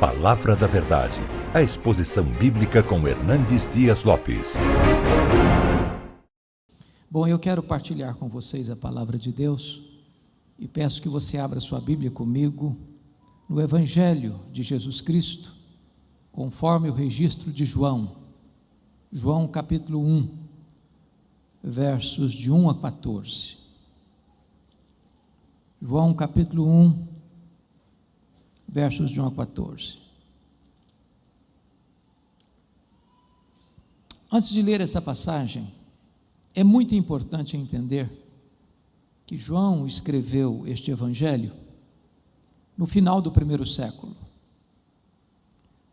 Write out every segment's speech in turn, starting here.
Palavra da Verdade, a exposição bíblica com Hernandes Dias Lopes. Bom, eu quero partilhar com vocês a palavra de Deus e peço que você abra sua Bíblia comigo no Evangelho de Jesus Cristo, conforme o registro de João. João capítulo 1, versos de 1 a 14. João capítulo 1, versos de 1 a 14. Antes de ler esta passagem, é muito importante entender que João escreveu este evangelho no final do primeiro século,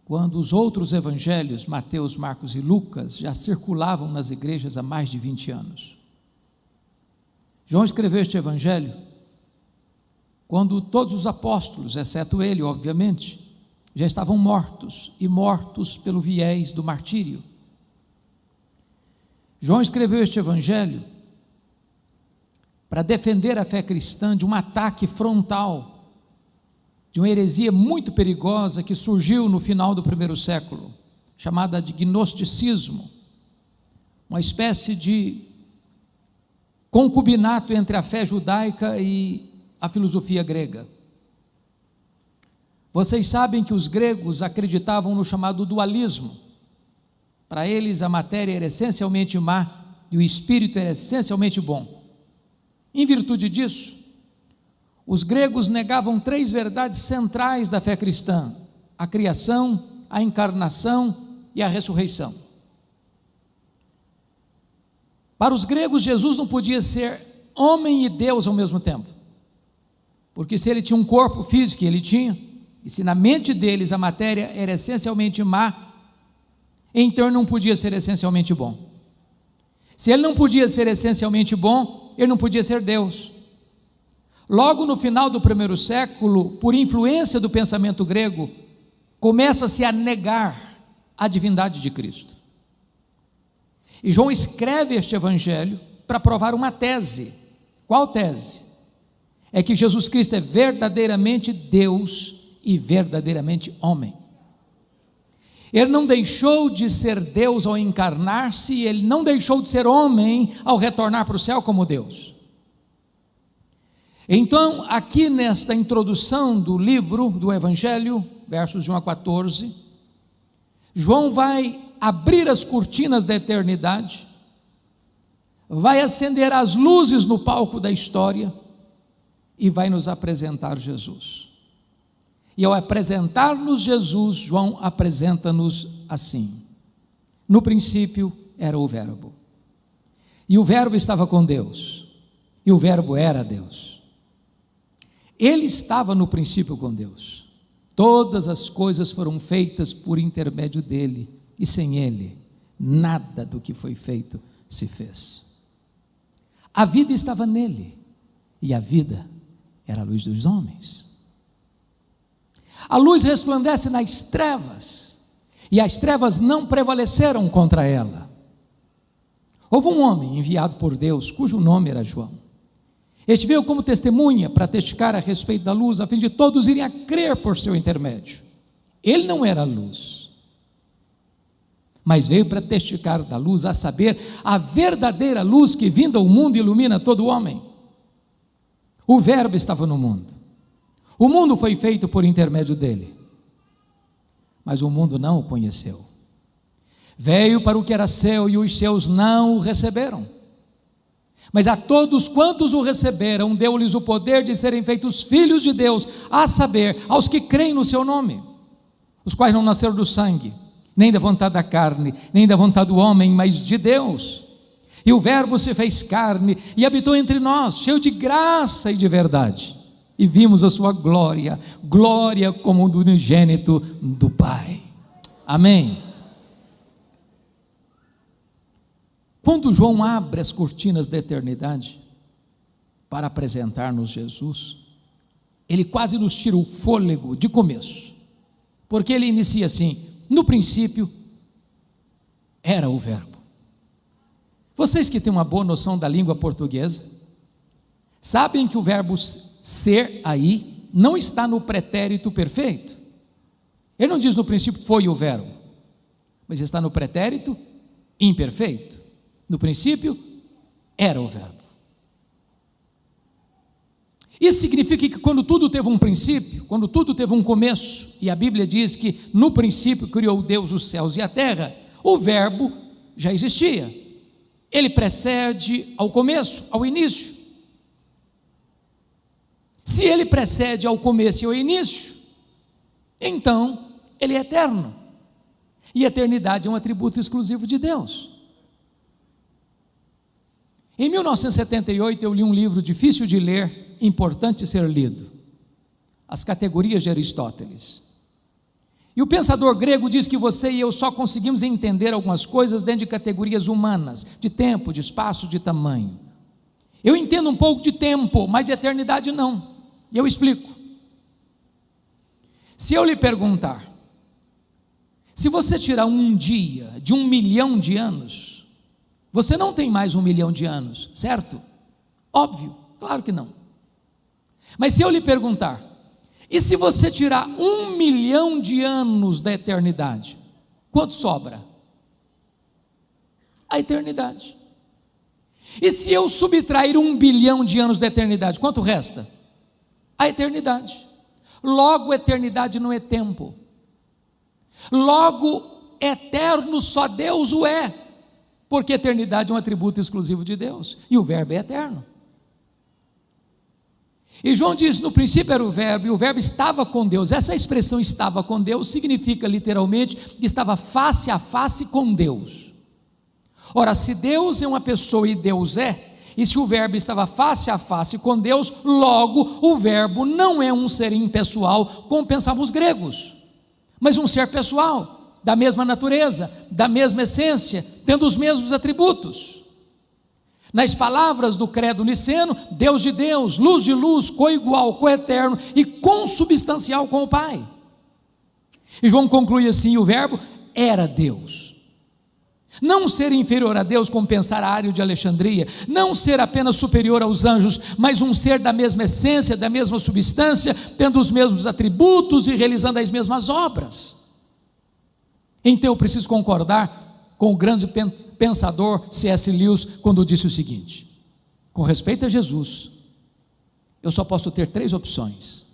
quando os outros evangelhos, Mateus, Marcos e Lucas, já circulavam nas igrejas há mais de 20 anos. João escreveu este evangelho quando todos os apóstolos, exceto ele, obviamente, já estavam mortos e mortos pelo viés do martírio. João escreveu este evangelho para defender a fé cristã de um ataque frontal, de uma heresia muito perigosa que surgiu no final do primeiro século, chamada de gnosticismo, uma espécie de concubinato entre a fé judaica e a filosofia grega. Vocês sabem que os gregos acreditavam no chamado dualismo. Para eles, a matéria era essencialmente má e o espírito era essencialmente bom. Em virtude disso, os gregos negavam três verdades centrais da fé cristã: a criação, a encarnação e a ressurreição. Para os gregos, Jesus não podia ser homem e Deus ao mesmo tempo. Porque se ele tinha um corpo físico, ele tinha, e se na mente deles a matéria era essencialmente má, então ele não podia ser essencialmente bom. Se ele não podia ser essencialmente bom, ele não podia ser Deus. Logo no final do primeiro século, por influência do pensamento grego, começa-se a negar a divindade de Cristo. E João escreve este evangelho para provar uma tese. Qual tese? É que Jesus Cristo é verdadeiramente Deus e verdadeiramente homem. Ele não deixou de ser Deus ao encarnar-se, ele não deixou de ser homem ao retornar para o céu como Deus. Então, aqui nesta introdução do livro do Evangelho, versos de 1 a 14, João vai abrir as cortinas da eternidade, vai acender as luzes no palco da história, e vai nos apresentar Jesus. E ao apresentar-nos Jesus, João apresenta-nos assim: No princípio era o Verbo, e o Verbo estava com Deus, e o Verbo era Deus. Ele estava no princípio com Deus. Todas as coisas foram feitas por intermédio dele, e sem ele, nada do que foi feito se fez. A vida estava nele, e a vida era a luz dos homens. A luz resplandece nas trevas, e as trevas não prevaleceram contra ela. Houve um homem enviado por Deus, cujo nome era João. Este veio como testemunha para testificar a respeito da luz, a fim de todos irem a crer por seu intermédio. Ele não era a luz, mas veio para testificar da luz, a saber, a verdadeira luz que vinda ao mundo ilumina todo homem. O Verbo estava no mundo. O mundo foi feito por intermédio dele. Mas o mundo não o conheceu. Veio para o que era seu e os seus não o receberam. Mas a todos quantos o receberam, deu-lhes o poder de serem feitos filhos de Deus, a saber, aos que creem no seu nome, os quais não nasceram do sangue, nem da vontade da carne, nem da vontade do homem, mas de Deus. E o Verbo se fez carne e habitou entre nós, cheio de graça e de verdade. E vimos a sua glória, glória como do unigênito do Pai. Amém. Quando João abre as cortinas da eternidade para apresentar-nos Jesus, ele quase nos tira o fôlego de começo, porque ele inicia assim: no princípio era o Verbo. Vocês que têm uma boa noção da língua portuguesa, sabem que o verbo ser aí não está no pretérito perfeito. Ele não diz no princípio foi o verbo, mas está no pretérito imperfeito. No princípio era o verbo. Isso significa que quando tudo teve um princípio, quando tudo teve um começo, e a Bíblia diz que no princípio criou Deus os céus e a terra, o verbo já existia. Ele precede ao começo, ao início. Se ele precede ao começo e ao início, então ele é eterno. E eternidade é um atributo exclusivo de Deus. Em 1978 eu li um livro difícil de ler, importante ser lido. As categorias de Aristóteles. E o pensador grego diz que você e eu só conseguimos entender algumas coisas dentro de categorias humanas, de tempo, de espaço, de tamanho. Eu entendo um pouco de tempo, mas de eternidade não. E eu explico. Se eu lhe perguntar, se você tirar um dia de um milhão de anos, você não tem mais um milhão de anos, certo? Óbvio, claro que não. Mas se eu lhe perguntar, e se você tirar um milhão de anos da eternidade, quanto sobra? A eternidade. E se eu subtrair um bilhão de anos da eternidade, quanto resta? A eternidade. Logo, eternidade não é tempo. Logo, eterno só Deus o é, porque eternidade é um atributo exclusivo de Deus e o Verbo é eterno. E João diz: no princípio era o Verbo, e o Verbo estava com Deus. Essa expressão estava com Deus significa literalmente que estava face a face com Deus. Ora, se Deus é uma pessoa e Deus é, e se o Verbo estava face a face com Deus, logo o Verbo não é um ser impessoal, como pensavam os gregos mas um ser pessoal, da mesma natureza, da mesma essência, tendo os mesmos atributos. Nas palavras do credo niceno, Deus de Deus, luz de luz, coigual, coeterno e consubstancial com o Pai. E João conclui assim: o Verbo era Deus. Não ser inferior a Deus, como pensar Ário de Alexandria, não ser apenas superior aos anjos, mas um ser da mesma essência, da mesma substância, tendo os mesmos atributos e realizando as mesmas obras. Então eu preciso concordar com o grande pensador C.S. Lewis quando disse o seguinte: com respeito a Jesus, eu só posso ter três opções: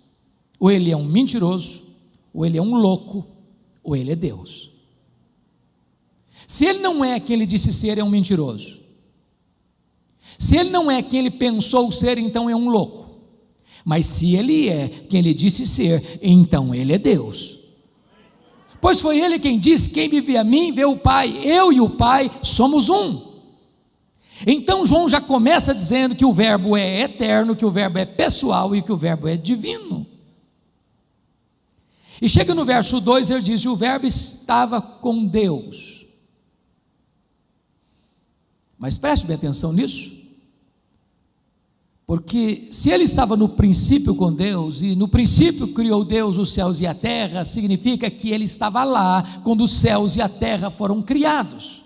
ou ele é um mentiroso, ou ele é um louco, ou ele é Deus. Se ele não é quem ele disse ser, é um mentiroso. Se ele não é quem ele pensou ser, então é um louco. Mas se ele é quem ele disse ser, então ele é Deus. Pois foi ele quem disse: Quem me vê a mim, vê o Pai. Eu e o Pai somos um. Então João já começa dizendo que o Verbo é eterno, que o Verbo é pessoal e que o Verbo é divino. E chega no verso 2, ele diz: O Verbo estava com Deus. Mas preste bem atenção nisso. Porque se ele estava no princípio com Deus, e no princípio criou Deus os céus e a terra, significa que ele estava lá quando os céus e a terra foram criados.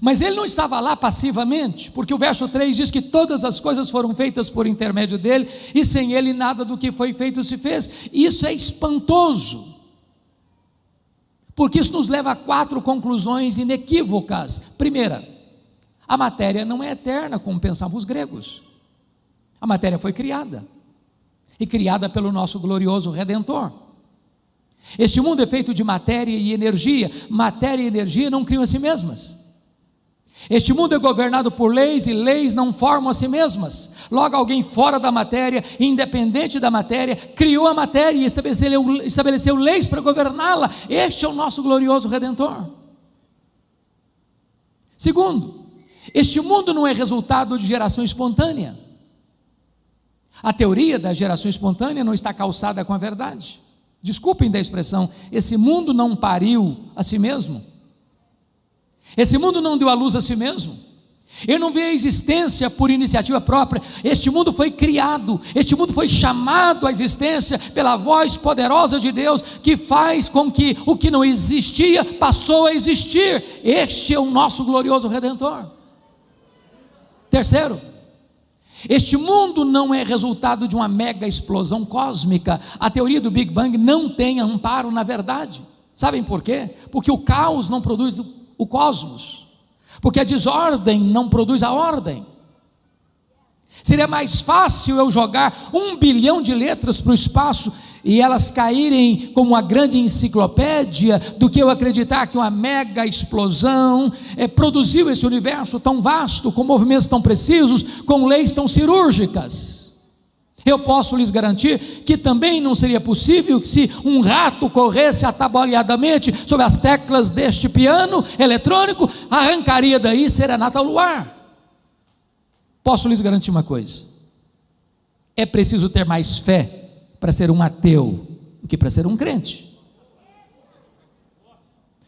Mas ele não estava lá passivamente, porque o verso 3 diz que todas as coisas foram feitas por intermédio dele, e sem ele nada do que foi feito se fez. Isso é espantoso porque isso nos leva a quatro conclusões inequívocas. Primeira, a matéria não é eterna, como pensavam os gregos. A matéria foi criada, e criada pelo nosso glorioso Redentor. Este mundo é feito de matéria e energia. Matéria e energia não criam a si mesmas. Este mundo é governado por leis e leis não formam a si mesmas. Logo, alguém fora da matéria, independente da matéria, criou a matéria e estabeleceu, estabeleceu leis para governá-la. Este é o nosso glorioso Redentor. Segundo, este mundo não é resultado de geração espontânea. A teoria da geração espontânea não está calçada com a verdade. Desculpem da expressão, esse mundo não pariu a si mesmo. Esse mundo não deu a luz a si mesmo. Ele não vê a existência por iniciativa própria. Este mundo foi criado, este mundo foi chamado à existência pela voz poderosa de Deus, que faz com que o que não existia passou a existir. Este é o nosso glorioso redentor. Terceiro, Este mundo não é resultado de uma mega explosão cósmica. A teoria do Big Bang não tem amparo na verdade. Sabem por quê? Porque o caos não produz o cosmos. Porque a desordem não produz a ordem. Seria mais fácil eu jogar um bilhão de letras para o espaço e elas caírem como uma grande enciclopédia do que eu acreditar que uma mega explosão é, produziu esse universo tão vasto, com movimentos tão precisos, com leis tão cirúrgicas. Eu posso lhes garantir que também não seria possível se um rato corresse atabalhadamente sobre as teclas deste piano eletrônico, arrancaria daí serenata ao luar. Posso lhes garantir uma coisa: é preciso ter mais fé para ser um ateu do que para ser um crente.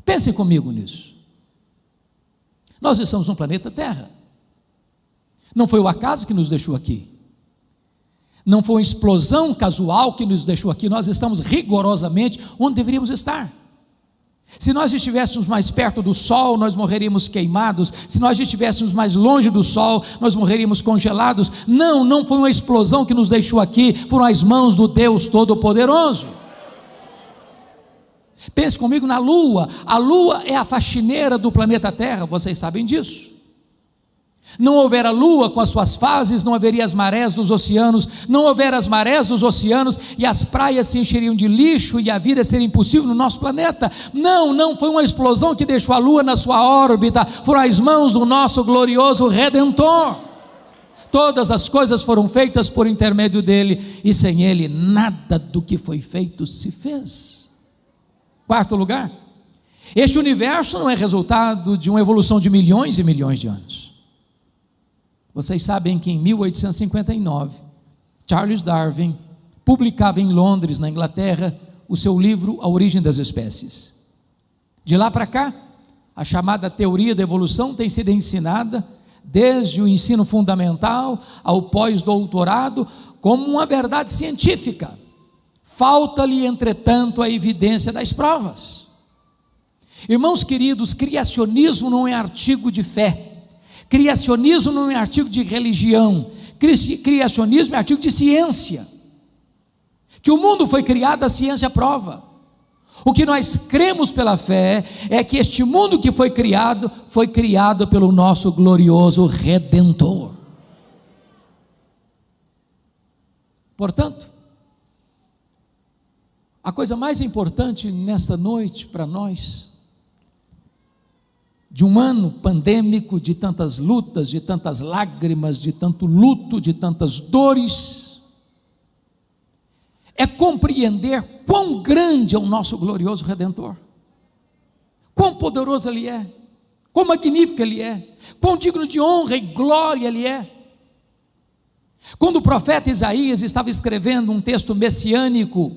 Pensem comigo nisso. Nós estamos no planeta Terra. Não foi o acaso que nos deixou aqui. Não foi uma explosão casual que nos deixou aqui. Nós estamos rigorosamente onde deveríamos estar. Se nós estivéssemos mais perto do sol, nós morreríamos queimados. Se nós estivéssemos mais longe do sol, nós morreríamos congelados. Não, não foi uma explosão que nos deixou aqui, foram as mãos do Deus Todo-Poderoso. Pense comigo na Lua. A Lua é a faxineira do planeta Terra, vocês sabem disso. Não houver a lua com as suas fases, não haveria as marés dos oceanos, não houver as marés dos oceanos e as praias se encheriam de lixo e a vida seria impossível no nosso planeta. Não, não foi uma explosão que deixou a lua na sua órbita, foram as mãos do nosso glorioso redentor. Todas as coisas foram feitas por intermédio dele e sem ele nada do que foi feito se fez. Quarto lugar, este universo não é resultado de uma evolução de milhões e milhões de anos. Vocês sabem que em 1859, Charles Darwin publicava em Londres, na Inglaterra, o seu livro A Origem das Espécies. De lá para cá, a chamada teoria da evolução tem sido ensinada desde o ensino fundamental ao pós-doutorado como uma verdade científica. Falta-lhe, entretanto, a evidência das provas. Irmãos queridos, criacionismo não é artigo de fé Criacionismo não é artigo de religião, criacionismo é artigo de ciência. Que o mundo foi criado, a ciência prova. O que nós cremos pela fé é que este mundo que foi criado, foi criado pelo nosso glorioso Redentor. Portanto, a coisa mais importante nesta noite para nós de um ano pandêmico, de tantas lutas, de tantas lágrimas, de tanto luto, de tantas dores, é compreender quão grande é o nosso glorioso Redentor, quão poderoso Ele é, quão magnífico Ele é, quão digno de honra e glória Ele é. Quando o profeta Isaías estava escrevendo um texto messiânico,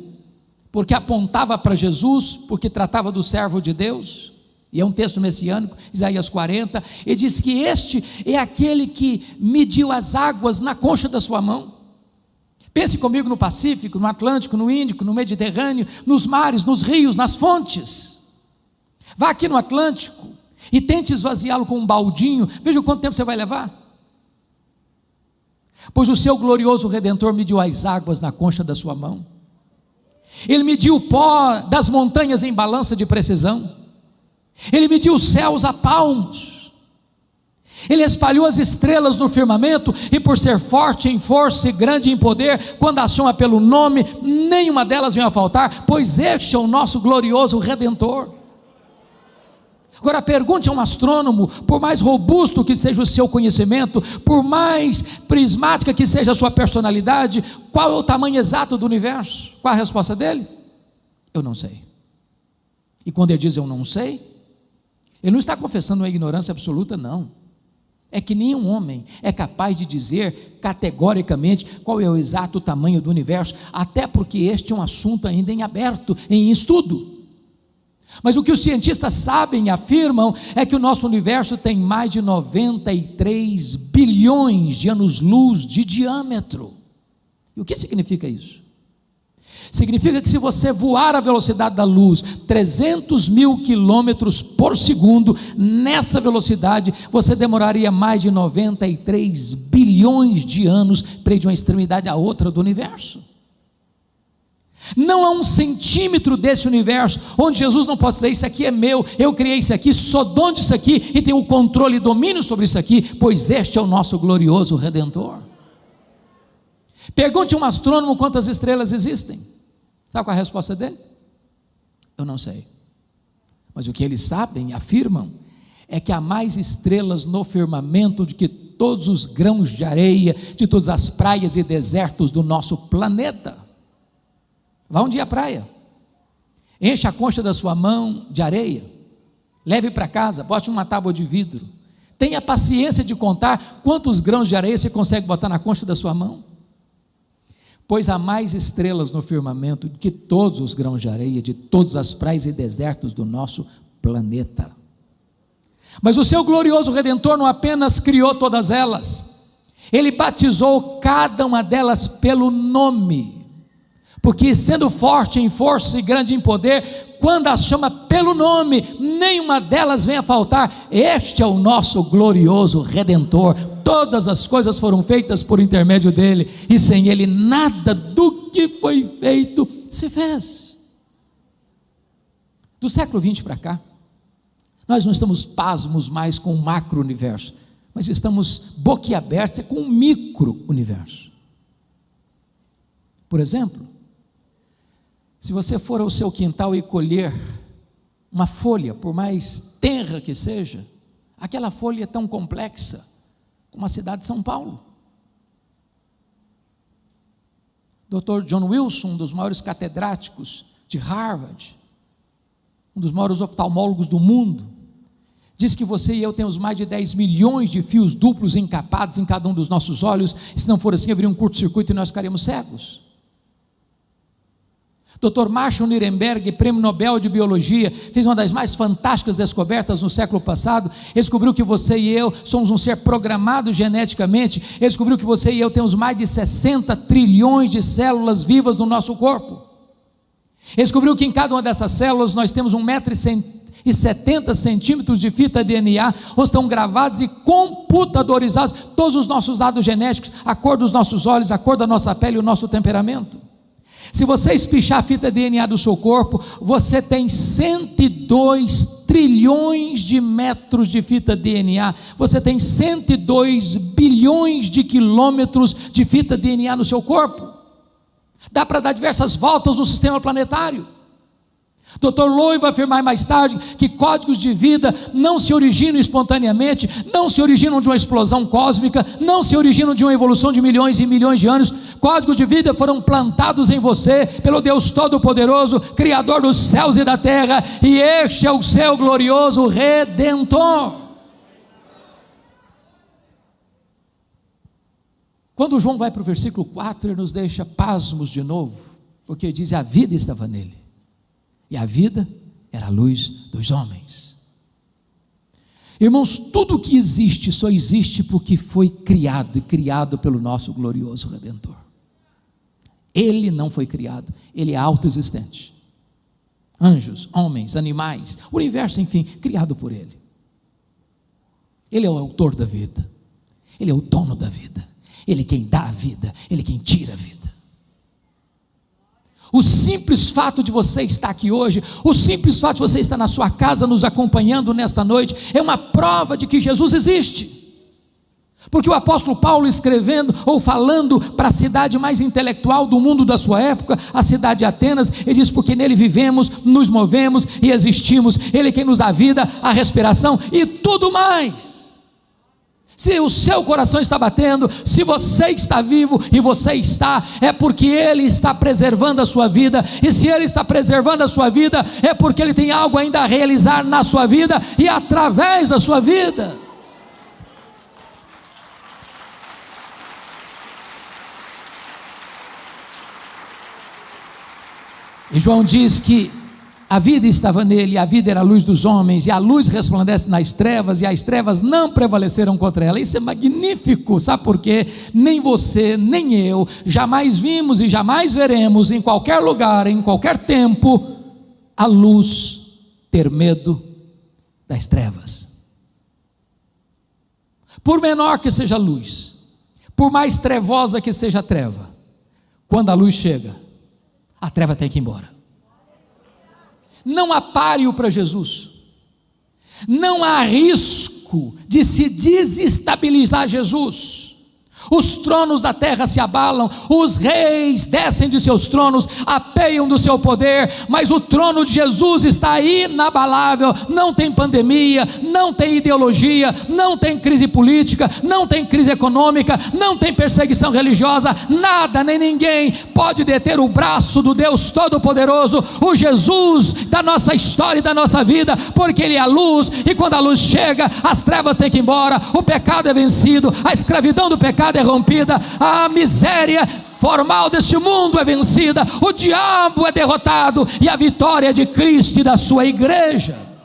porque apontava para Jesus, porque tratava do servo de Deus, e é um texto messiânico, Isaías 40, e diz que este é aquele que mediu as águas na concha da sua mão. Pense comigo no Pacífico, no Atlântico, no Índico, no Mediterrâneo, nos mares, nos rios, nas fontes. Vá aqui no Atlântico e tente esvaziá-lo com um baldinho, veja quanto tempo você vai levar. Pois o seu glorioso redentor mediu as águas na concha da sua mão. Ele mediu o pó das montanhas em balança de precisão. Ele mediu os céus a palmos. Ele espalhou as estrelas no firmamento, e por ser forte em força e grande em poder, quando a chama pelo nome, nenhuma delas vem a faltar, pois este é o nosso glorioso Redentor. Agora pergunte a um astrônomo, por mais robusto que seja o seu conhecimento, por mais prismática que seja a sua personalidade, qual é o tamanho exato do universo? Qual a resposta dele? Eu não sei. E quando ele diz eu não sei, ele não está confessando uma ignorância absoluta, não. É que nenhum homem é capaz de dizer categoricamente qual é o exato tamanho do universo, até porque este é um assunto ainda em aberto, em estudo. Mas o que os cientistas sabem e afirmam é que o nosso universo tem mais de 93 bilhões de anos-luz de diâmetro. E o que significa isso? Significa que se você voar a velocidade da luz, 300 mil quilômetros por segundo, nessa velocidade, você demoraria mais de 93 bilhões bilhões de anos para ir de uma extremidade à outra do universo. Não há um centímetro desse universo onde Jesus não possa dizer: Isso aqui é meu, eu criei isso aqui, sou dono disso aqui e tenho o controle e domínio sobre isso aqui, pois este é o nosso glorioso Redentor. Pergunte a um astrônomo quantas estrelas existem. Sabe qual é a resposta dele? Eu não sei. Mas o que eles sabem, afirmam, é que há mais estrelas no firmamento do que todos os grãos de areia de todas as praias e desertos do nosso planeta. Vá um dia à praia, encha a concha da sua mão de areia, leve para casa, bote uma tábua de vidro. Tenha paciência de contar quantos grãos de areia você consegue botar na concha da sua mão. Pois há mais estrelas no firmamento que todos os grãos de areia de todas as praias e desertos do nosso planeta. Mas o seu glorioso redentor não apenas criou todas elas, ele batizou cada uma delas pelo nome. Porque sendo forte em força e grande em poder, quando as chama pelo nome, nenhuma delas vem a faltar. Este é o nosso glorioso redentor. Todas as coisas foram feitas por intermédio dele, e sem ele nada do que foi feito se fez. Do século 20 para cá, nós não estamos pasmos mais com o macro-universo, mas estamos boquiabertos com o micro-universo. Por exemplo, se você for ao seu quintal e colher uma folha, por mais tenra que seja, aquela folha é tão complexa como a cidade de São Paulo. Dr. John Wilson, um dos maiores catedráticos de Harvard, um dos maiores oftalmólogos do mundo, Diz que você e eu temos mais de 10 milhões de fios duplos encapados em cada um dos nossos olhos. Se não for assim, haveria um curto-circuito e nós ficaríamos cegos. Dr. Marshall Nirenberg, prêmio Nobel de Biologia, fez uma das mais fantásticas descobertas no século passado. Descobriu que você e eu somos um ser programado geneticamente. Descobriu que você e eu temos mais de 60 trilhões de células vivas no nosso corpo. Descobriu que em cada uma dessas células nós temos um metro e e 70 centímetros de fita DNA, onde estão gravados e computadorizados todos os nossos dados genéticos, a cor dos nossos olhos, a cor da nossa pele o nosso temperamento. Se você espichar a fita DNA do seu corpo, você tem 102 trilhões de metros de fita DNA, você tem 102 bilhões de quilômetros de fita DNA no seu corpo. Dá para dar diversas voltas no sistema planetário. Dr. Loy vai afirmar mais tarde que códigos de vida não se originam espontaneamente, não se originam de uma explosão cósmica, não se originam de uma evolução de milhões e milhões de anos. Códigos de vida foram plantados em você pelo Deus Todo-Poderoso, Criador dos céus e da terra, e este é o seu glorioso Redentor. Quando João vai para o versículo 4, ele nos deixa pasmos de novo, porque diz: a vida estava nele e a vida era a luz dos homens. Irmãos, tudo que existe só existe porque foi criado e criado pelo nosso glorioso Redentor. Ele não foi criado, ele é autoexistente. Anjos, homens, animais, o universo, enfim, criado por ele. Ele é o autor da vida, ele é o dono da vida, ele é quem dá a vida, ele é quem tira a vida. O simples fato de você estar aqui hoje, o simples fato de você estar na sua casa nos acompanhando nesta noite, é uma prova de que Jesus existe. Porque o apóstolo Paulo, escrevendo ou falando para a cidade mais intelectual do mundo da sua época, a cidade de Atenas, ele diz: Porque nele vivemos, nos movemos e existimos, ele é quem nos dá vida, a respiração e tudo mais. Se o seu coração está batendo, se você está vivo e você está, é porque Ele está preservando a sua vida, e se Ele está preservando a sua vida, é porque Ele tem algo ainda a realizar na sua vida e através da sua vida. E João diz que a vida estava nele, a vida era a luz dos homens, e a luz resplandece nas trevas, e as trevas não prevaleceram contra ela. Isso é magnífico, sabe por quê? Nem você, nem eu, jamais vimos e jamais veremos em qualquer lugar, em qualquer tempo, a luz ter medo das trevas. Por menor que seja a luz, por mais trevosa que seja a treva, quando a luz chega, a treva tem que ir embora. Não há páreo para Jesus, não há risco de se desestabilizar Jesus os tronos da terra se abalam, os reis descem de seus tronos, apeiam do seu poder, mas o trono de Jesus está inabalável. Não tem pandemia, não tem ideologia, não tem crise política, não tem crise econômica, não tem perseguição religiosa, nada nem ninguém pode deter o braço do Deus Todo-Poderoso, o Jesus da nossa história e da nossa vida, porque Ele é a luz, e quando a luz chega, as trevas têm que ir embora, o pecado é vencido, a escravidão do pecado é rompida, a miséria formal deste mundo é vencida, o diabo é derrotado e a vitória de Cristo e da sua igreja.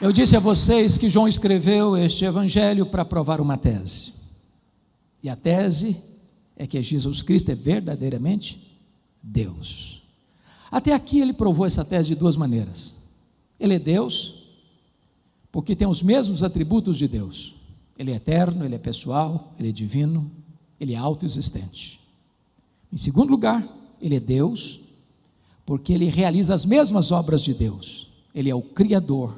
Eu disse a vocês que João escreveu este evangelho para provar uma tese. E a tese é que Jesus Cristo é verdadeiramente Deus. Até aqui ele provou essa tese de duas maneiras. Ele é Deus, porque tem os mesmos atributos de Deus. Ele é eterno, ele é pessoal, ele é divino, ele é autoexistente. Em segundo lugar, ele é Deus, porque ele realiza as mesmas obras de Deus. Ele é o Criador,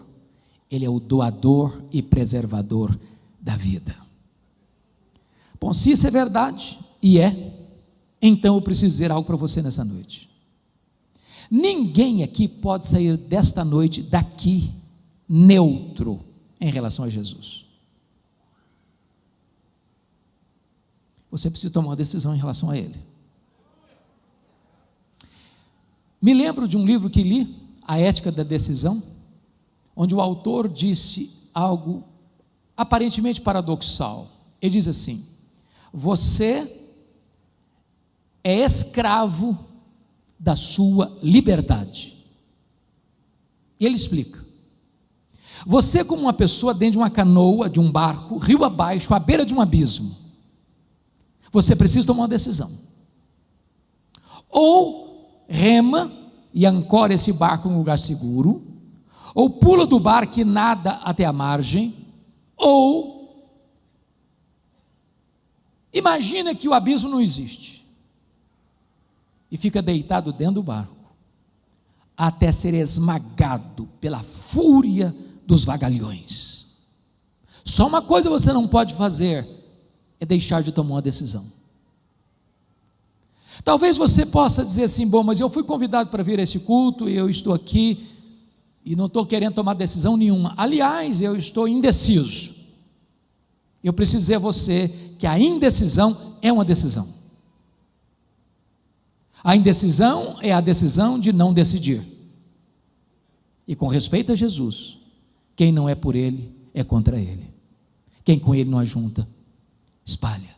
ele é o doador e preservador da vida. Bom, se isso é verdade, e é, então eu preciso dizer algo para você nessa noite. Ninguém aqui pode sair desta noite daqui neutro em relação a Jesus. Você precisa tomar uma decisão em relação a Ele. Me lembro de um livro que li, A Ética da Decisão, onde o autor disse algo aparentemente paradoxal. Ele diz assim: Você é escravo da sua liberdade. Ele explica. Você, como uma pessoa dentro de uma canoa, de um barco, rio abaixo, à beira de um abismo, você precisa tomar uma decisão. Ou rema e ancora esse barco em um lugar seguro, ou pula do barco e nada até a margem, ou imagina que o abismo não existe e fica deitado dentro do barco, até ser esmagado pela fúria dos vagalhões. Só uma coisa você não pode fazer é deixar de tomar uma decisão. Talvez você possa dizer assim: bom, mas eu fui convidado para vir a esse culto e eu estou aqui e não estou querendo tomar decisão nenhuma. Aliás, eu estou indeciso. Eu preciso dizer a você que a indecisão é uma decisão. A indecisão é a decisão de não decidir. E com respeito a Jesus, quem não é por ele é contra ele. Quem com ele não ajunta, espalha.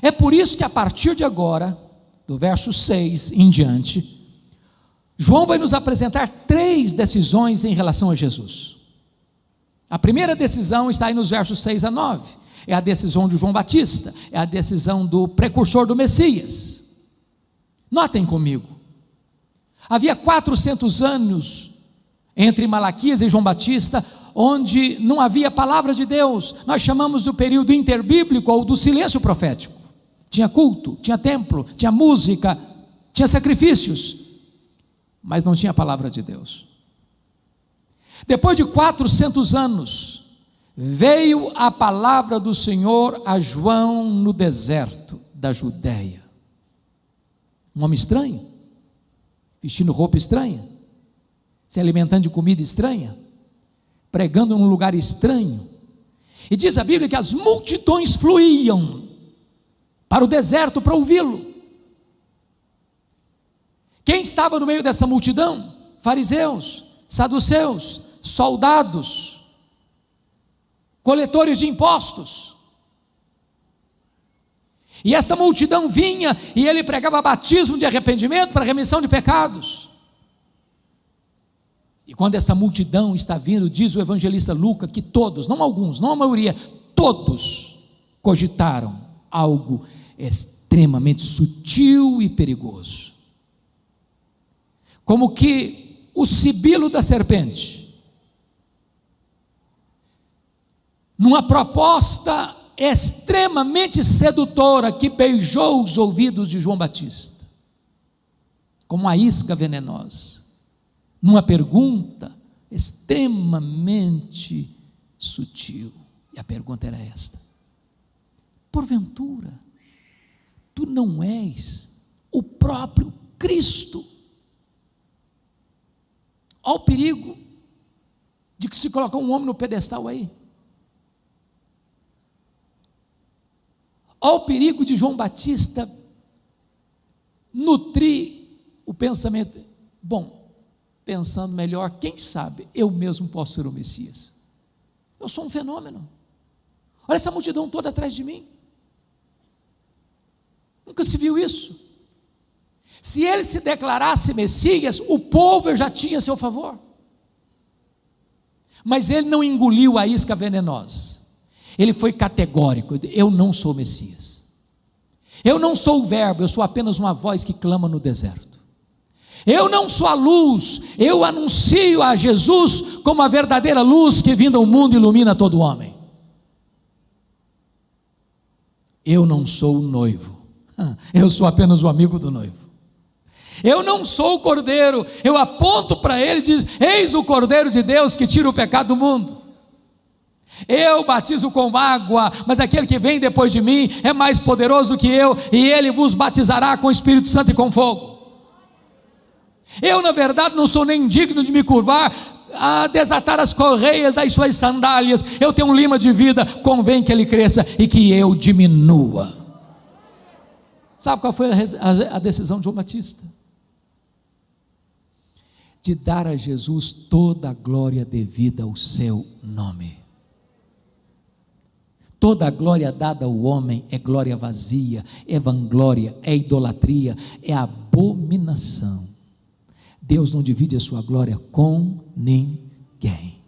É por isso que a partir de agora, do verso 6 em diante, João vai nos apresentar três decisões em relação a Jesus. A primeira decisão está aí nos versos 6 a 9. É a decisão de João Batista, é a decisão do precursor do Messias. Notem comigo. Havia 400 anos entre Malaquias e João Batista, onde não havia palavra de Deus. Nós chamamos do período interbíblico ou do silêncio profético. Tinha culto, tinha templo, tinha música, tinha sacrifícios, mas não tinha palavra de Deus. Depois de 400 anos, veio a palavra do Senhor a João no deserto da Judéia. Um homem estranho, vestindo roupa estranha, se alimentando de comida estranha, pregando num lugar estranho. E diz a Bíblia que as multidões fluíam para o deserto para ouvi-lo. Quem estava no meio dessa multidão? Fariseus, saduceus, soldados, coletores de impostos. E esta multidão vinha e ele pregava batismo de arrependimento para remissão de pecados. E quando esta multidão está vindo, diz o evangelista Lucas que todos, não alguns, não a maioria, todos cogitaram algo extremamente sutil e perigoso. como que o sibilo da serpente, numa proposta extremamente sedutora que beijou os ouvidos de João Batista, como a isca venenosa, numa pergunta extremamente sutil. E a pergunta era esta: porventura, tu não és o próprio Cristo? Olha o perigo de que se colocar um homem no pedestal aí. Olha o perigo de João Batista nutrir o pensamento. Bom, pensando melhor, quem sabe eu mesmo posso ser o Messias. Eu sou um fenômeno. Olha essa multidão toda atrás de mim. Nunca se viu isso. Se ele se declarasse Messias, o povo já tinha a seu favor. Mas ele não engoliu a isca venenosa. Ele foi categórico: eu não sou Messias. Eu não sou o Verbo, eu sou apenas uma voz que clama no deserto. Eu não sou a luz, eu anuncio a Jesus como a verdadeira luz que vinda ao mundo ilumina todo homem. Eu não sou o noivo, eu sou apenas o amigo do noivo. Eu não sou o cordeiro, eu aponto para ele e diz: Eis o cordeiro de Deus que tira o pecado do mundo. Eu batizo com água, mas aquele que vem depois de mim é mais poderoso do que eu, e ele vos batizará com o Espírito Santo e com fogo. Eu, na verdade, não sou nem digno de me curvar a desatar as correias das suas sandálias. Eu tenho um lima de vida, convém que ele cresça e que eu diminua. Sabe qual foi a, decisão de João Batista? De dar a Jesus toda a glória devida ao seu nome. Toda glória dada ao homem é glória vazia, é vanglória, é idolatria, é abominação. Deus não divide a sua glória com ninguém.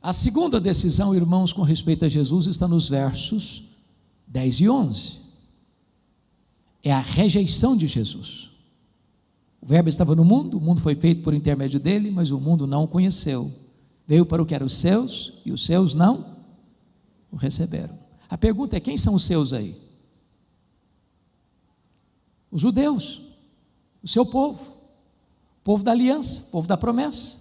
A segunda decisão, irmãos, com respeito a Jesus, está nos versos 10 e 11. É a rejeição de Jesus. O Verbo estava no mundo, o mundo foi feito por intermédio dele, mas o mundo não o conheceu. Veio para o que eram os seus e os seus não o receberam. A pergunta é: quem são os seus aí? Os judeus, o seu povo, o povo da aliança, povo da promessa.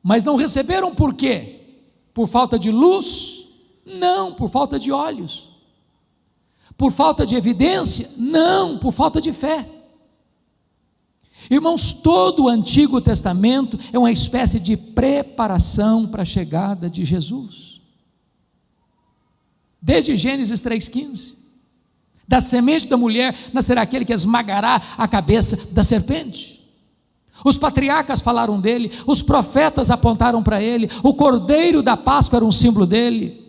Mas não receberam por quê? Por falta de luz? Não, por falta de olhos. Por falta de evidência? Não, por falta de fé. Irmãos, todo o Antigo Testamento é uma espécie de preparação para a chegada de Jesus. Desde Gênesis 3,15. Da semente da mulher nascerá aquele que esmagará a cabeça da serpente. Os patriarcas falaram dele, os profetas apontaram para ele, o cordeiro da Páscoa era um símbolo dele.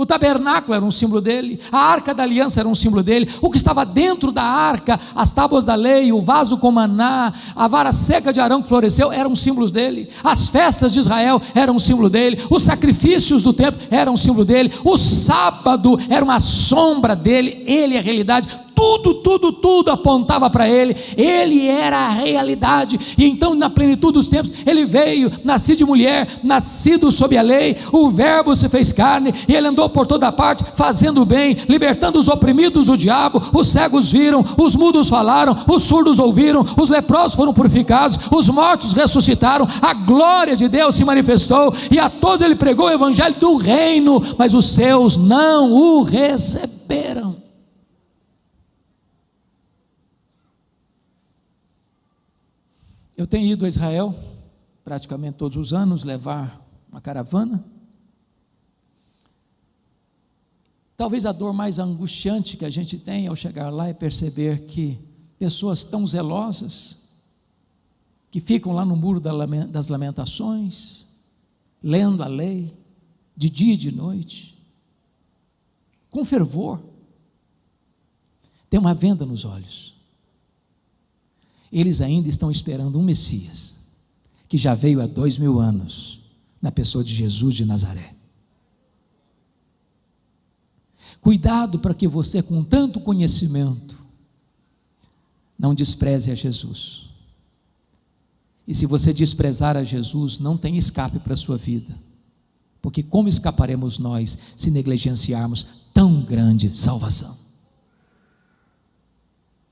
O tabernáculo era um símbolo dele, a arca da aliança era um símbolo dele, o que estava dentro da arca, as tábuas da lei, o vaso com maná, a vara seca de Arão que floresceu, eram símbolos dele, as festas de Israel eram um símbolo dele, os sacrifícios do templo eram um símbolo dele, o sábado era uma sombra dele, ele é a realidade, tudo, tudo, tudo apontava para ele, ele era a realidade, e então, na plenitude dos tempos, ele veio, nascido de mulher, nascido sob a lei, o Verbo se fez carne, e ele andou por toda parte, fazendo bem, libertando os oprimidos do diabo, os cegos viram, os mudos falaram, os surdos ouviram, os leprosos foram purificados, os mortos ressuscitaram, a glória de Deus se manifestou, e a todos ele pregou o evangelho do reino, mas os seus não o receberam. Eu tenho ido a Israel praticamente todos os anos levar uma caravana. Talvez a dor mais angustiante que a gente tem ao chegar lá é perceber que pessoas tão zelosas, que ficam lá no muro das lamentações, lendo a lei, de dia e de noite, com fervor, tem uma venda nos olhos eles ainda estão esperando um Messias, que já veio há dois mil anos, na pessoa de Jesus de Nazaré. Cuidado para que você, com tanto conhecimento, não despreze a Jesus. E se você desprezar a Jesus, não tem escape para a sua vida. Porque como escaparemos nós se negligenciarmos tão grande salvação?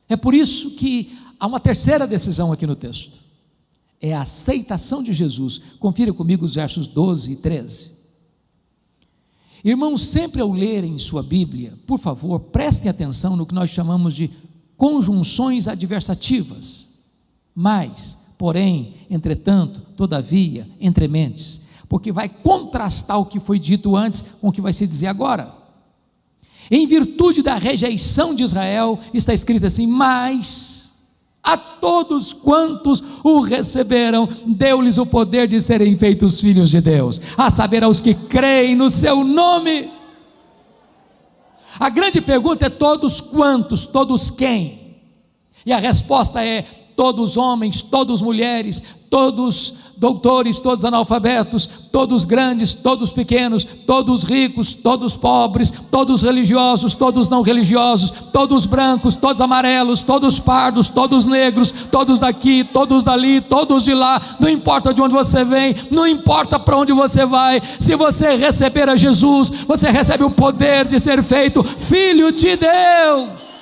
É por isso que há uma terceira decisão aqui no texto. É a aceitação de Jesus. Confira comigo os versos 12 e 13. Irmãos, sempre ao lerem sua Bíblia, por favor, prestem atenção no que nós chamamos de conjunções adversativas. Mas, porém, entretanto, todavia, entre mentes, porque vai contrastar o que foi dito antes com o que vai se dizer agora. Em virtude da rejeição de Israel, está escrito assim: Mas a todos quantos o receberam, deu-lhes o poder de serem feitos filhos de Deus, a saber, aos que creem no seu nome. A grande pergunta é: todos quantos, todos quem? E a resposta é: todos homens, todos mulheres, todos doutores, todos analfabetos, todos grandes, todos pequenos, todos ricos, todos pobres, todos religiosos, todos não religiosos, todos brancos, todos amarelos, todos pardos, todos negros, todos daqui, todos dali, todos de lá, não importa de onde você vem, não importa para onde você vai, se você receber a Jesus, você recebe o poder de ser feito filho de Deus.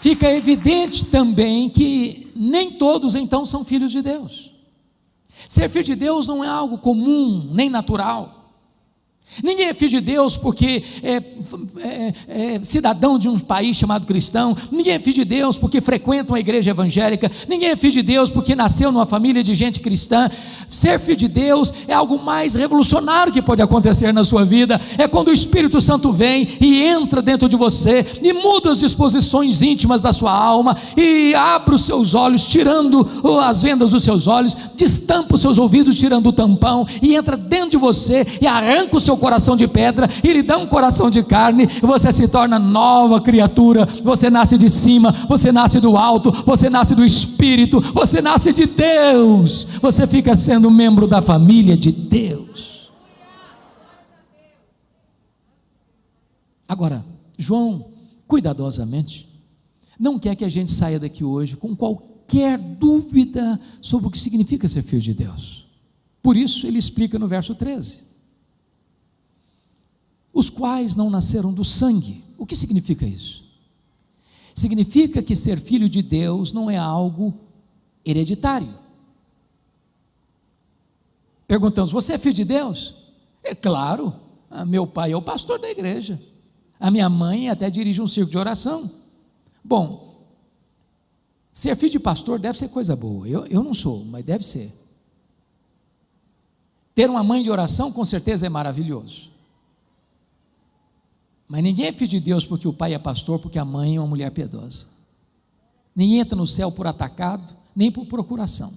Fica evidente também que nem todos então são filhos de Deus. Ser filho de Deus não é algo comum nem natural. Ninguém é filho de Deus porque é, é, é, cidadão de um país chamado cristão. Ninguém é filho de Deus porque frequenta uma igreja evangélica. Ninguém é filho de Deus porque nasceu numa família de gente cristã. Ser filho de Deus é algo mais revolucionário que pode acontecer na sua vida. É quando o Espírito Santo vem e entra dentro de você e muda as disposições íntimas da sua alma e abre os seus olhos, tirando as vendas dos seus olhos, destampa os seus ouvidos, tirando o tampão e entra dentro de você e arranca o seu coração de pedra e lhe dá um coração de carne, você se torna nova criatura. Você nasce de cima, você nasce do alto, você nasce do Espírito, você nasce de Deus. Você fica sendo membro da família de Deus. Agora, João, cuidadosamente, não quer que a gente saia daqui hoje com qualquer dúvida sobre o que significa ser filho de Deus. Por isso, ele explica no verso 13 os quais não nasceram do sangue. O que significa isso? Significa que ser filho de Deus não é algo hereditário. Perguntamos: você é filho de Deus? É claro, ah, meu pai é o pastor da igreja, a minha mãe até dirige um circo de oração. Bom, ser filho de pastor deve ser coisa boa, eu, eu não sou, mas deve ser. Ter uma mãe de oração com certeza é maravilhoso. Mas ninguém é filho de Deus porque o pai é pastor, porque a mãe é uma mulher piedosa. Ninguém entra no céu por atacado, nem por procuração.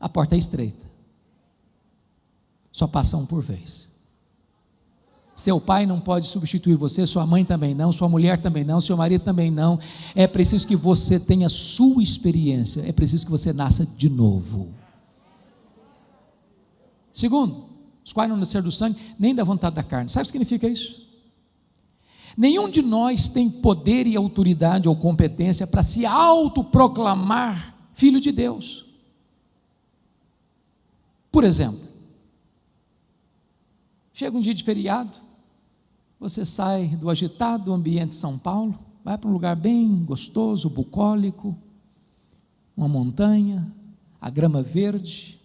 A porta é estreita. Só passa um por vez. Seu pai não pode substituir você, sua mãe também não, sua mulher também não, seu marido também não. É preciso que você tenha sua experiência, é preciso que você nasça de novo. Segundo, os quais não nasceram do sangue, nem da vontade da carne. Sabe o que significa isso? Nenhum de nós tem poder e autoridade ou competência para se autoproclamar filho de Deus. Por exemplo, chega um dia de feriado, você sai do agitado ambiente de São Paulo, vai para um lugar bem gostoso, bucólico, uma montanha, a grama verde,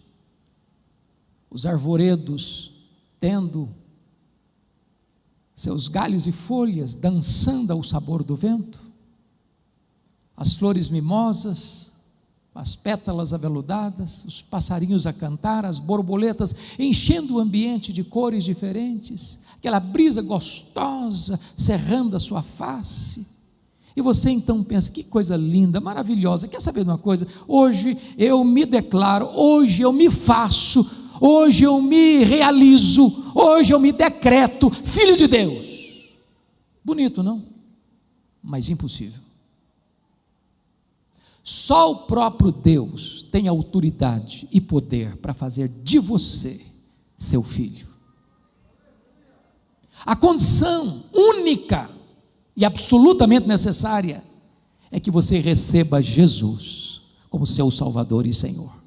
os arvoredos tendo seus galhos e folhas dançando ao sabor do vento, as flores mimosas, as pétalas aveludadas, os passarinhos a cantar, as borboletas enchendo o ambiente de cores diferentes, aquela brisa gostosa cerrando a sua face. E você então pensa, que coisa linda, maravilhosa. Quer saber de uma coisa? Hoje eu me declaro, hoje eu me faço hoje eu me realizo, hoje eu me decreto filho de Deus. Bonito, não? Mas impossível. Só o próprio Deus tem autoridade e poder para fazer de você seu filho. A condição única e absolutamente necessária é que você receba Jesus como seu Salvador e Senhor.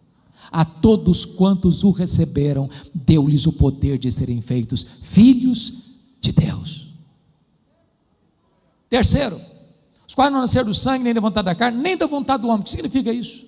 A todos quantos o receberam, deu-lhes o poder de serem feitos filhos de Deus. Terceiro, os quais não nasceram do sangue, nem da vontade da carne, nem da vontade do homem. O que significa isso?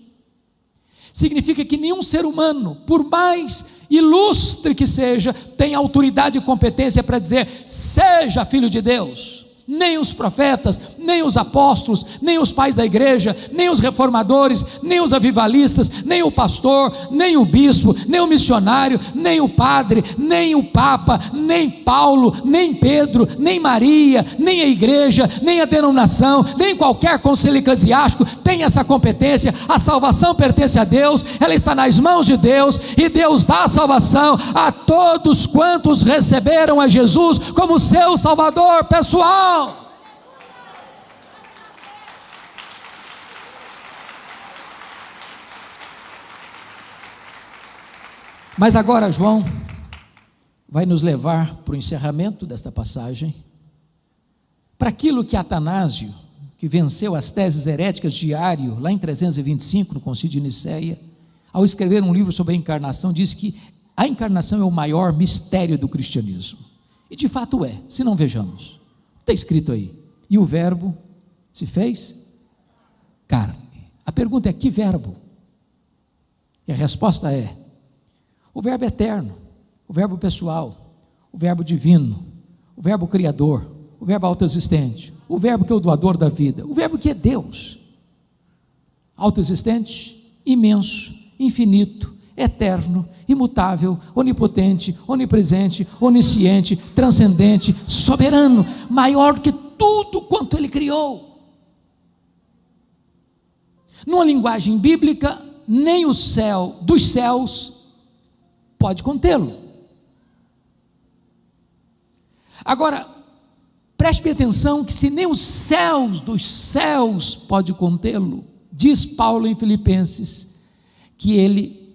Significa que nenhum ser humano, por mais ilustre que seja, tem autoridade e competência para dizer: seja filho de Deus nem os profetas, nem os apóstolos, nem os pais da igreja, nem os reformadores, nem os avivalistas, nem o pastor, nem o bispo, nem o missionário, nem o padre, nem o papa, nem Paulo, nem Pedro, nem Maria, nem a igreja, nem a denominação, nem qualquer conselho eclesiástico tem essa competência. A salvação pertence a Deus, ela está nas mãos de Deus e Deus dá a salvação a todos quantos receberam a Jesus como seu Salvador pessoal. Mas agora João vai nos levar para o encerramento desta passagem, para aquilo que Atanásio, que venceu as teses heréticas de Ario, lá em 325, no Concílio de Nicéia, ao escrever um livro sobre a encarnação, diz que a encarnação é o maior mistério do cristianismo. E de fato é, se não vejamos. Está escrito aí. E o verbo se fez carne. A pergunta é: que verbo? E a resposta é: o verbo eterno, o verbo pessoal, o verbo divino, o verbo criador, o verbo autoexistente, o verbo que é o doador da vida, o verbo que é Deus. Autoexistente, imenso, infinito, eterno, imutável, onipotente, onipresente, onisciente, transcendente, soberano, maior que tudo quanto ele criou. Numa linguagem bíblica, nem o céu dos céus pode contê-lo. Agora, preste atenção que se nem os céus dos céus pode contê-lo, diz Paulo em Filipenses, que ele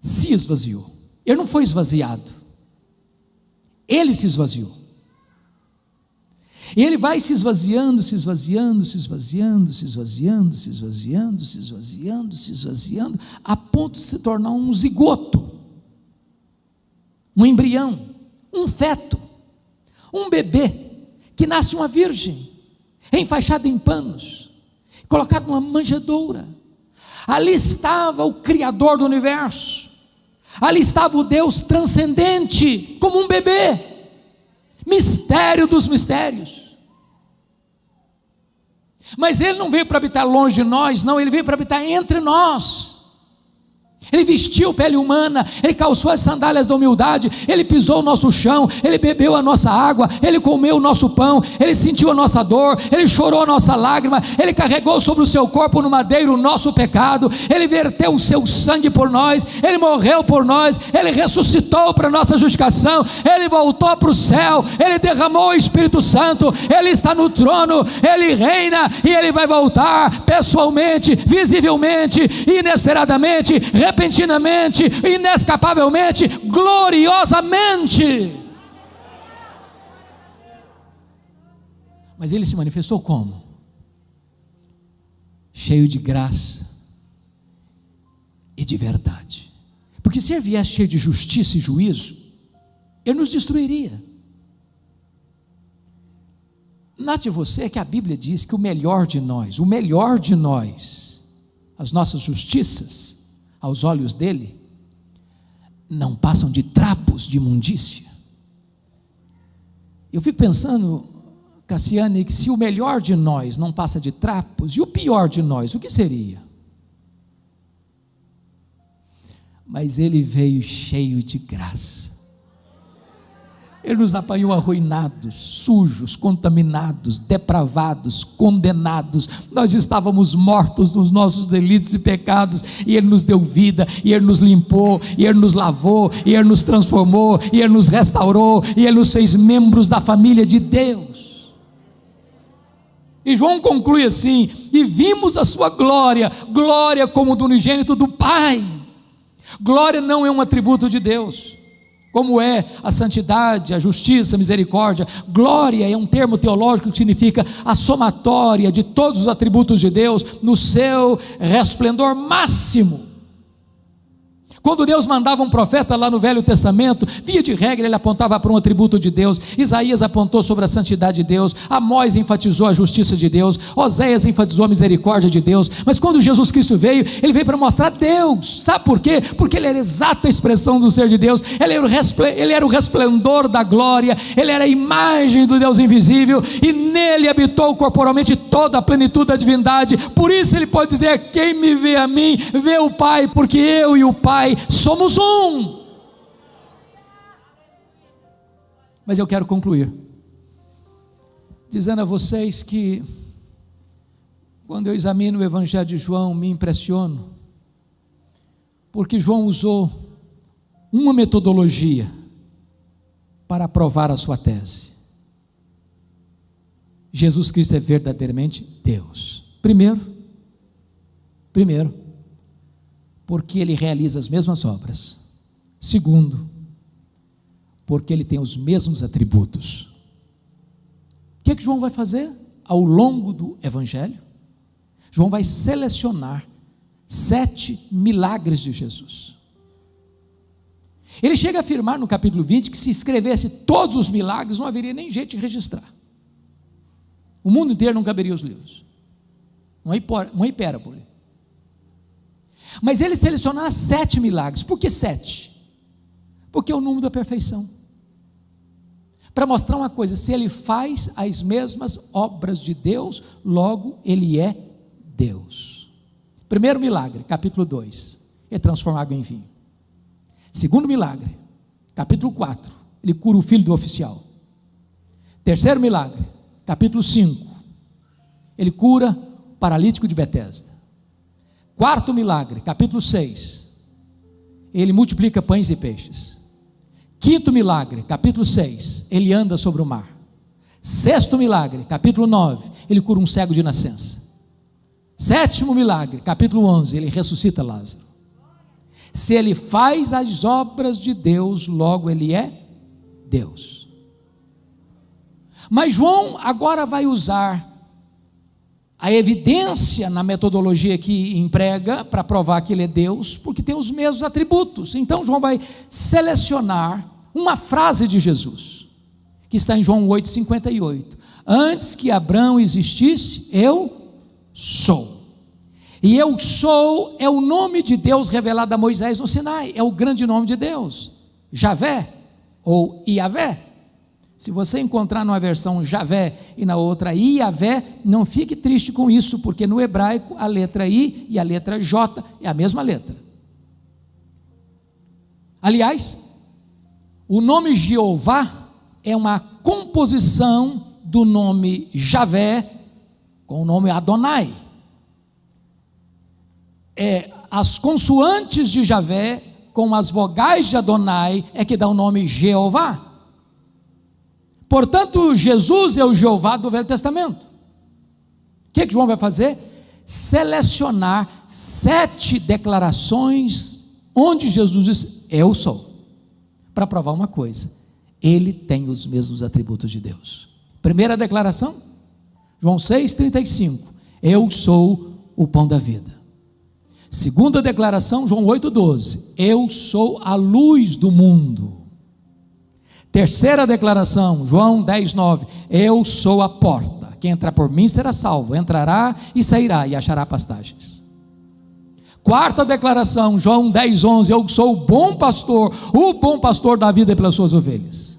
se esvaziou. Ele não foi esvaziado. Ele se esvaziou. E ele vai se esvaziando, se esvaziando, se esvaziando, se esvaziando, se esvaziando, se esvaziando, se esvaziando, a ponto de se tornar um zigoto um embrião, um feto, um bebê que nasce uma virgem, enfaixada em panos, colocado numa manjedoura. Ali estava o Criador do universo, ali estava o Deus transcendente, como um bebê, mistério dos mistérios. Mas ele não veio para habitar longe de nós, não, ele veio para habitar entre nós. Ele vestiu pele humana, ele calçou as sandálias da humildade, ele pisou o nosso chão, ele bebeu a nossa água, ele comeu o nosso pão, ele sentiu a nossa dor, ele chorou a nossa lágrima, ele carregou sobre o seu corpo no madeiro o nosso pecado, ele verteu o seu sangue por nós, ele morreu por nós, ele ressuscitou para nossa justificação, ele voltou para o céu, ele derramou o Espírito Santo, ele está no trono, ele reina e ele vai voltar pessoalmente, visivelmente, inesperadamente, repentinamente, inescapavelmente, gloriosamente. Mas ele se manifestou como? Cheio de graça e de verdade. Porque se ele viesse cheio de justiça e juízo, ele nos destruiria. Note você que a Bíblia diz que o melhor de nós, o melhor de nós, as nossas justiças, aos olhos dele, não passam de trapos de imundícia. Eu fico pensando, Cassiane, que se o melhor de nós não passa de trapos, e o pior de nós, o que seria? Mas ele veio cheio de graça. Ele nos apanhou arruinados, sujos, contaminados, depravados, condenados. Nós estávamos mortos nos nossos delitos e pecados, e Ele nos deu vida, e Ele nos limpou, e Ele nos lavou, e Ele nos transformou, e Ele nos restaurou, e Ele nos fez membros da família de Deus. E João conclui assim: E vimos a sua glória, glória como do unigênito do Pai. Glória não é um atributo de Deus, como é a santidade, a justiça, a misericórdia. Glória é um termo teológico que significa a somatória de todos os atributos de Deus no seu resplendor máximo. Quando Deus mandava um profeta lá no Velho Testamento, via de regra ele apontava para um atributo de Deus. Isaías apontou sobre a santidade de Deus, Amós enfatizou a justiça de Deus, Oséias enfatizou a misericórdia de Deus. Mas quando Jesus Cristo veio, ele veio para mostrar Deus. Sabe por quê? Porque ele era a exata expressão do ser de Deus, ele era, o ele era o resplendor da glória, ele era a imagem do Deus invisível, e nele habitou corporalmente toda a plenitude da divindade. Por isso ele pode dizer: Quem me vê a mim, vê o Pai, porque eu e o Pai somos um. Mas eu quero concluir dizendo a vocês que quando eu examino o Evangelho de João, me impressiono, porque João usou uma metodologia para aprovar a sua tese. Jesus Cristo é verdadeiramente Deus. Primeiro, primeiro, porque ele realiza as mesmas obras. Segundo, porque ele tem os mesmos atributos. O que, é que João vai fazer ao longo do Evangelho? João vai selecionar sete milagres de Jesus. Ele chega a afirmar no capítulo 20 que se escrevesse todos os milagres, não haveria nem jeito de registrar. O mundo inteiro não caberia os livros. Uma hipérbole. Mas ele selecionou sete milagres. Por que sete? Porque é o número da perfeição. Para mostrar uma coisa: se ele faz as mesmas obras de Deus, logo ele é Deus. Primeiro milagre, capítulo 2, ele transforma água em vinho. Segundo milagre, capítulo 4, ele cura o filho do oficial. Terceiro milagre, capítulo 5, ele cura o paralítico de Betesda. Quarto milagre, capítulo 6. Ele multiplica pães e peixes. Quinto milagre, capítulo 6. Ele anda sobre o mar. Sexto milagre, capítulo 9. Ele cura um cego de nascença. Sétimo milagre, capítulo 11. Ele ressuscita Lázaro. Se ele faz as obras de Deus, logo ele é Deus. Mas João agora vai usar a evidência na metodologia que emprega para provar que ele é Deus, porque tem os mesmos atributos. Então João vai selecionar uma frase de Jesus, que está em João 8:58. Antes que Abraão existisse, eu sou. E eu sou é o nome de Deus revelado a Moisés no Sinai, é o grande nome de Deus. Javé ou Iavé. Se você encontrar numa versão Javé e na outra Iavé, não fique triste com isso, porque no hebraico a letra I e a letra J é a mesma letra. Aliás, o nome Jeová é uma composição do nome Javé com o nome Adonai. É as consoantes de Javé com as vogais de Adonai é que dá o nome Jeová. Portanto, Jesus é o Jeová do Velho Testamento. O que, que João vai fazer? Selecionar sete declarações onde Jesus diz: Eu sou. Para provar uma coisa: Ele tem os mesmos atributos de Deus. Primeira declaração, João 6,35: Eu sou o pão da vida. Segunda declaração, João 8,12: Eu sou a luz do mundo. Terceira declaração, João 10, 9: Eu sou a porta. Quem entrar por mim será salvo, entrará e sairá e achará pastagens. Quarta declaração, João 10, 11: Eu sou o bom pastor, o bom pastor da vida pelas suas ovelhas.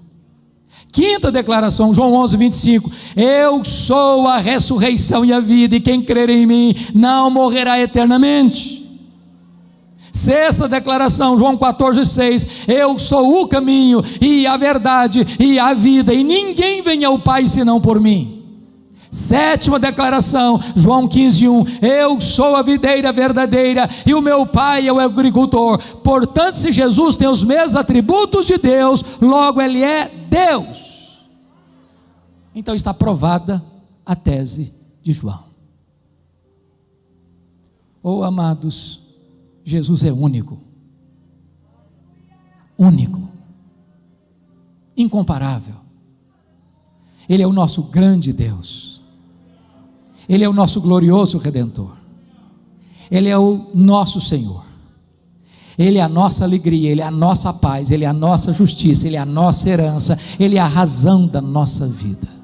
Quinta declaração, João 11, 25: Eu sou a ressurreição e a vida, e quem crer em mim não morrerá eternamente. Sexta declaração, João 14, 6. Eu sou o caminho e a verdade e a vida, e ninguém vem ao Pai senão por mim. Sétima declaração, João 15, 1. Eu sou a videira verdadeira e o meu pai é o agricultor. Portanto, se Jesus tem os mesmos atributos de Deus, logo ele é Deus. Então está provada a tese de João. Oh, amados, Jesus é único. Único. Incomparável. Ele é o nosso grande Deus. Ele é o nosso glorioso redentor. Ele é o nosso Senhor. Ele é a nossa alegria, Ele é a nossa paz, Ele é a nossa justiça, Ele é a nossa herança, Ele é a razão da nossa vida.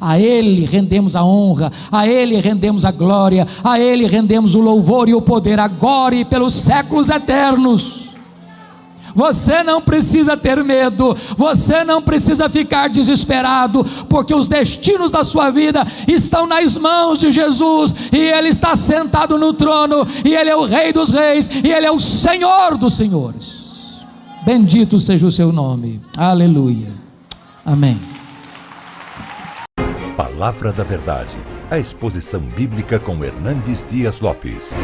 A Ele rendemos a honra, a Ele rendemos a glória, a Ele rendemos o louvor e o poder agora e pelos séculos eternos. Você não precisa ter medo, você não precisa ficar desesperado, porque os destinos da sua vida estão nas mãos de Jesus, e Ele está sentado no trono, e Ele é o Rei dos Reis, e Ele é o Senhor dos Senhores. Bendito seja o seu nome, aleluia, amém. Palavra da Verdade, a exposição bíblica com Hernandes Dias Lopes.